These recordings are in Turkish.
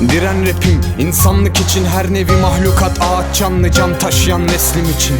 Diren rapim insanlık için her nevi mahlukat Ağaç canlı can taşıyan neslim için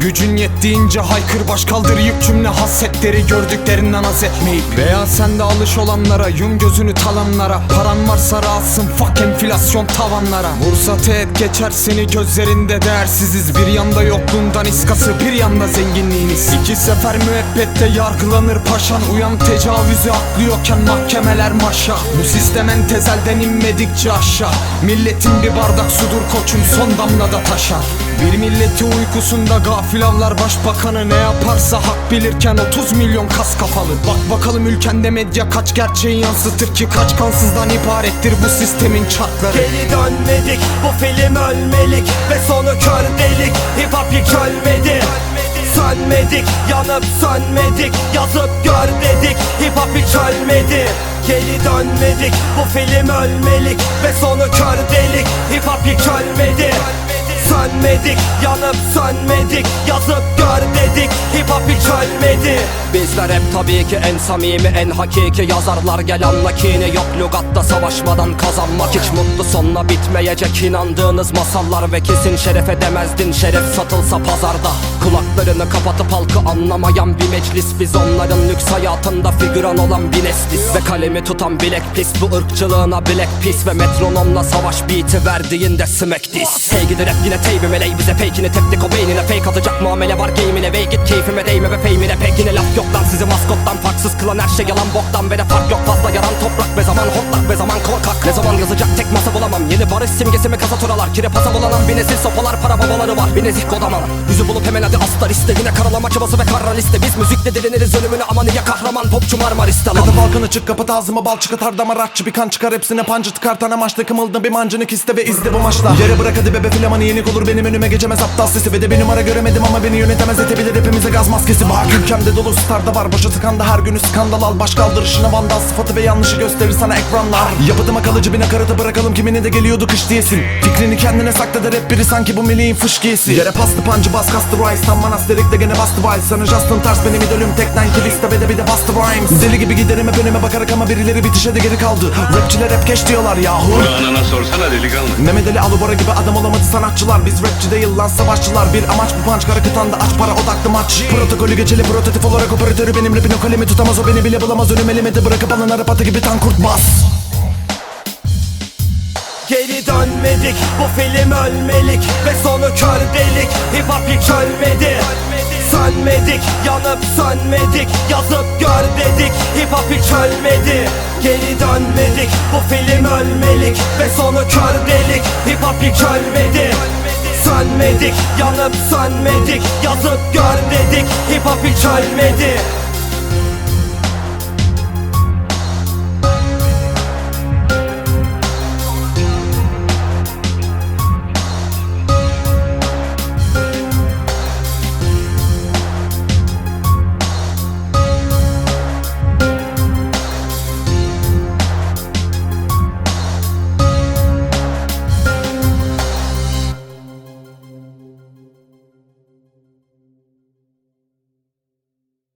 Gücün yettiğince haykır baş kaldır yük cümle hassetleri gördüklerinden haz etmeyip. Veya sen de alış olanlara yum gözünü talanlara. Paran varsa rahatsın fuck enflasyon tavanlara. Vursa teğet geçer seni gözlerinde değersiziz. Bir yanda yokluğundan iskası bir yanda zenginliğiniz. İki sefer müebbette yargılanır paşan. Uyan tecavüzü aklıyorken mahkemeler maşa. Bu sistemen tezelden inmedikçe aşağı. Milletin bir bardak sudur koçum son damlada taşar Bir milleti uykusunda gafil avlar başbakanı Ne yaparsa hak bilirken 30 milyon kas kafalı. Bak bakalım ülkende medya kaç gerçeği yansıtır ki Kaç kansızdan ibarettir bu sistemin çarkları. Geri dönmedik bu film ölmelik Ve sonu kör delik. Hip hop hiç ölmedi Sönmedik yanıp sönmedik Yazıp gör dedik. Hip hop hiç ölmedi Geri dönmedik bu film ölmelik Ve sonu kör delik. Hip hop hiç ölmedi Sönmedik yanıp sönmedik Yazıp gör dedik Hip hop hiç ölmedi. Bizler hep tabii ki en samimi en hakiki yazarlar Gel anla kini yok. Lügatta savaşmadan kazanmak Hiç mutlu sonla bitmeyecek. İnandığınız masallar Ve kesin şeref edemezdin şeref satılsa pazarda Kulaklarını kapatıp halkı anlamayan bir meclis. Biz onların lüks hayatında figüran olan bir nesliz. Ve kalemi tutan bilek pis bu ırkçılığına bilek pis. Ve metronomla savaş beat'i verdiğinde smack diss Hey gidi rap yine teybi meley bize fake'ini teptik o beynine. Fake atacak muamele var game'ine Ve git keyfime değme ve fame'ine. Pek yine laf yok lan Sizi maskottan. Farksız kılan her şey yalan boktan. Ve de fark yok fazla yaran toprak ve zaman hortlak ve zaman korkak. Ne zaman yazacak tek masa bulamam. Yeni barış simgesi mi kasa turalar? Kire pasa bulanan bir nesil sopalar para babaları var. Bir nezih kodaman. Yüzü bulup hemen hadi asla liste Yine karalama çabası ve karra liste. Biz müzikle dileniriz ölümüne. Aman ya kahraman Popçu Marmaris'te lan. Katı falkını çık kapat ağzıma bal çıkartar damar atçı Bir kan çıkar hepsine pancı tıkartan amaçta kımıldın bir mancınık iste ve izle bu maçta. Yere bırak hadi bebe filamanı yenik olur benim önüme geçemez aptal sesi. Ve de bir numara göremedim ama beni yönetemez etebilir. Hepimize gaz maskesi Bak ülkemde dolu starda var. Boşa tıkanda her günü skandal al. Baş kaldırışına vandal sıfatı ve yanlışı gösterir sana ekranlar. Yapıtıma kalıcı bir nakaratı bırakalım kimine de geliyordu kış diyesin. Fikrini kendine sakla da rap biri sanki bu meleğin fış giysi Yere pastı pancı bas kastı rise Tam de gene bastı vice Sana Justin ters benim idolüm. Teknen kiliste ve de bir de bastı rhymes. Deli gibi giderim hep önüme bakarak ama birileri bitişe de geri kaldı. Rapçiler hep geç diyorlar yahu. Anana sorsana delikanlı. Mehmet Ali Alubora gibi adam olamadı sanatçılar Biz rapçi değil lan savaşçılar. Bir amaç bu punch kara kıtanda aç para odaklı maç. Protokolü geçeli prototip olarak operatörü benim rapin o kalemi tutamaz. O beni bile bulamaz Önüm elimde bırakıp alın arap atı gibi tankurt bas Geri dönmedik bu film ölmelik Ve sonu kör delik. Hip hop hiç ölmedi Sönmedik yanıp sönmedik Yazıp gör dedik Hip hop hiç ölmedi. Geri dönmedik bu film ölmelik Ve sonu kör delik Hip hop hiç ölmedi. Sönmedik yanıp sönmedik Yazıp gör dedik Hip hop hiç ölmedi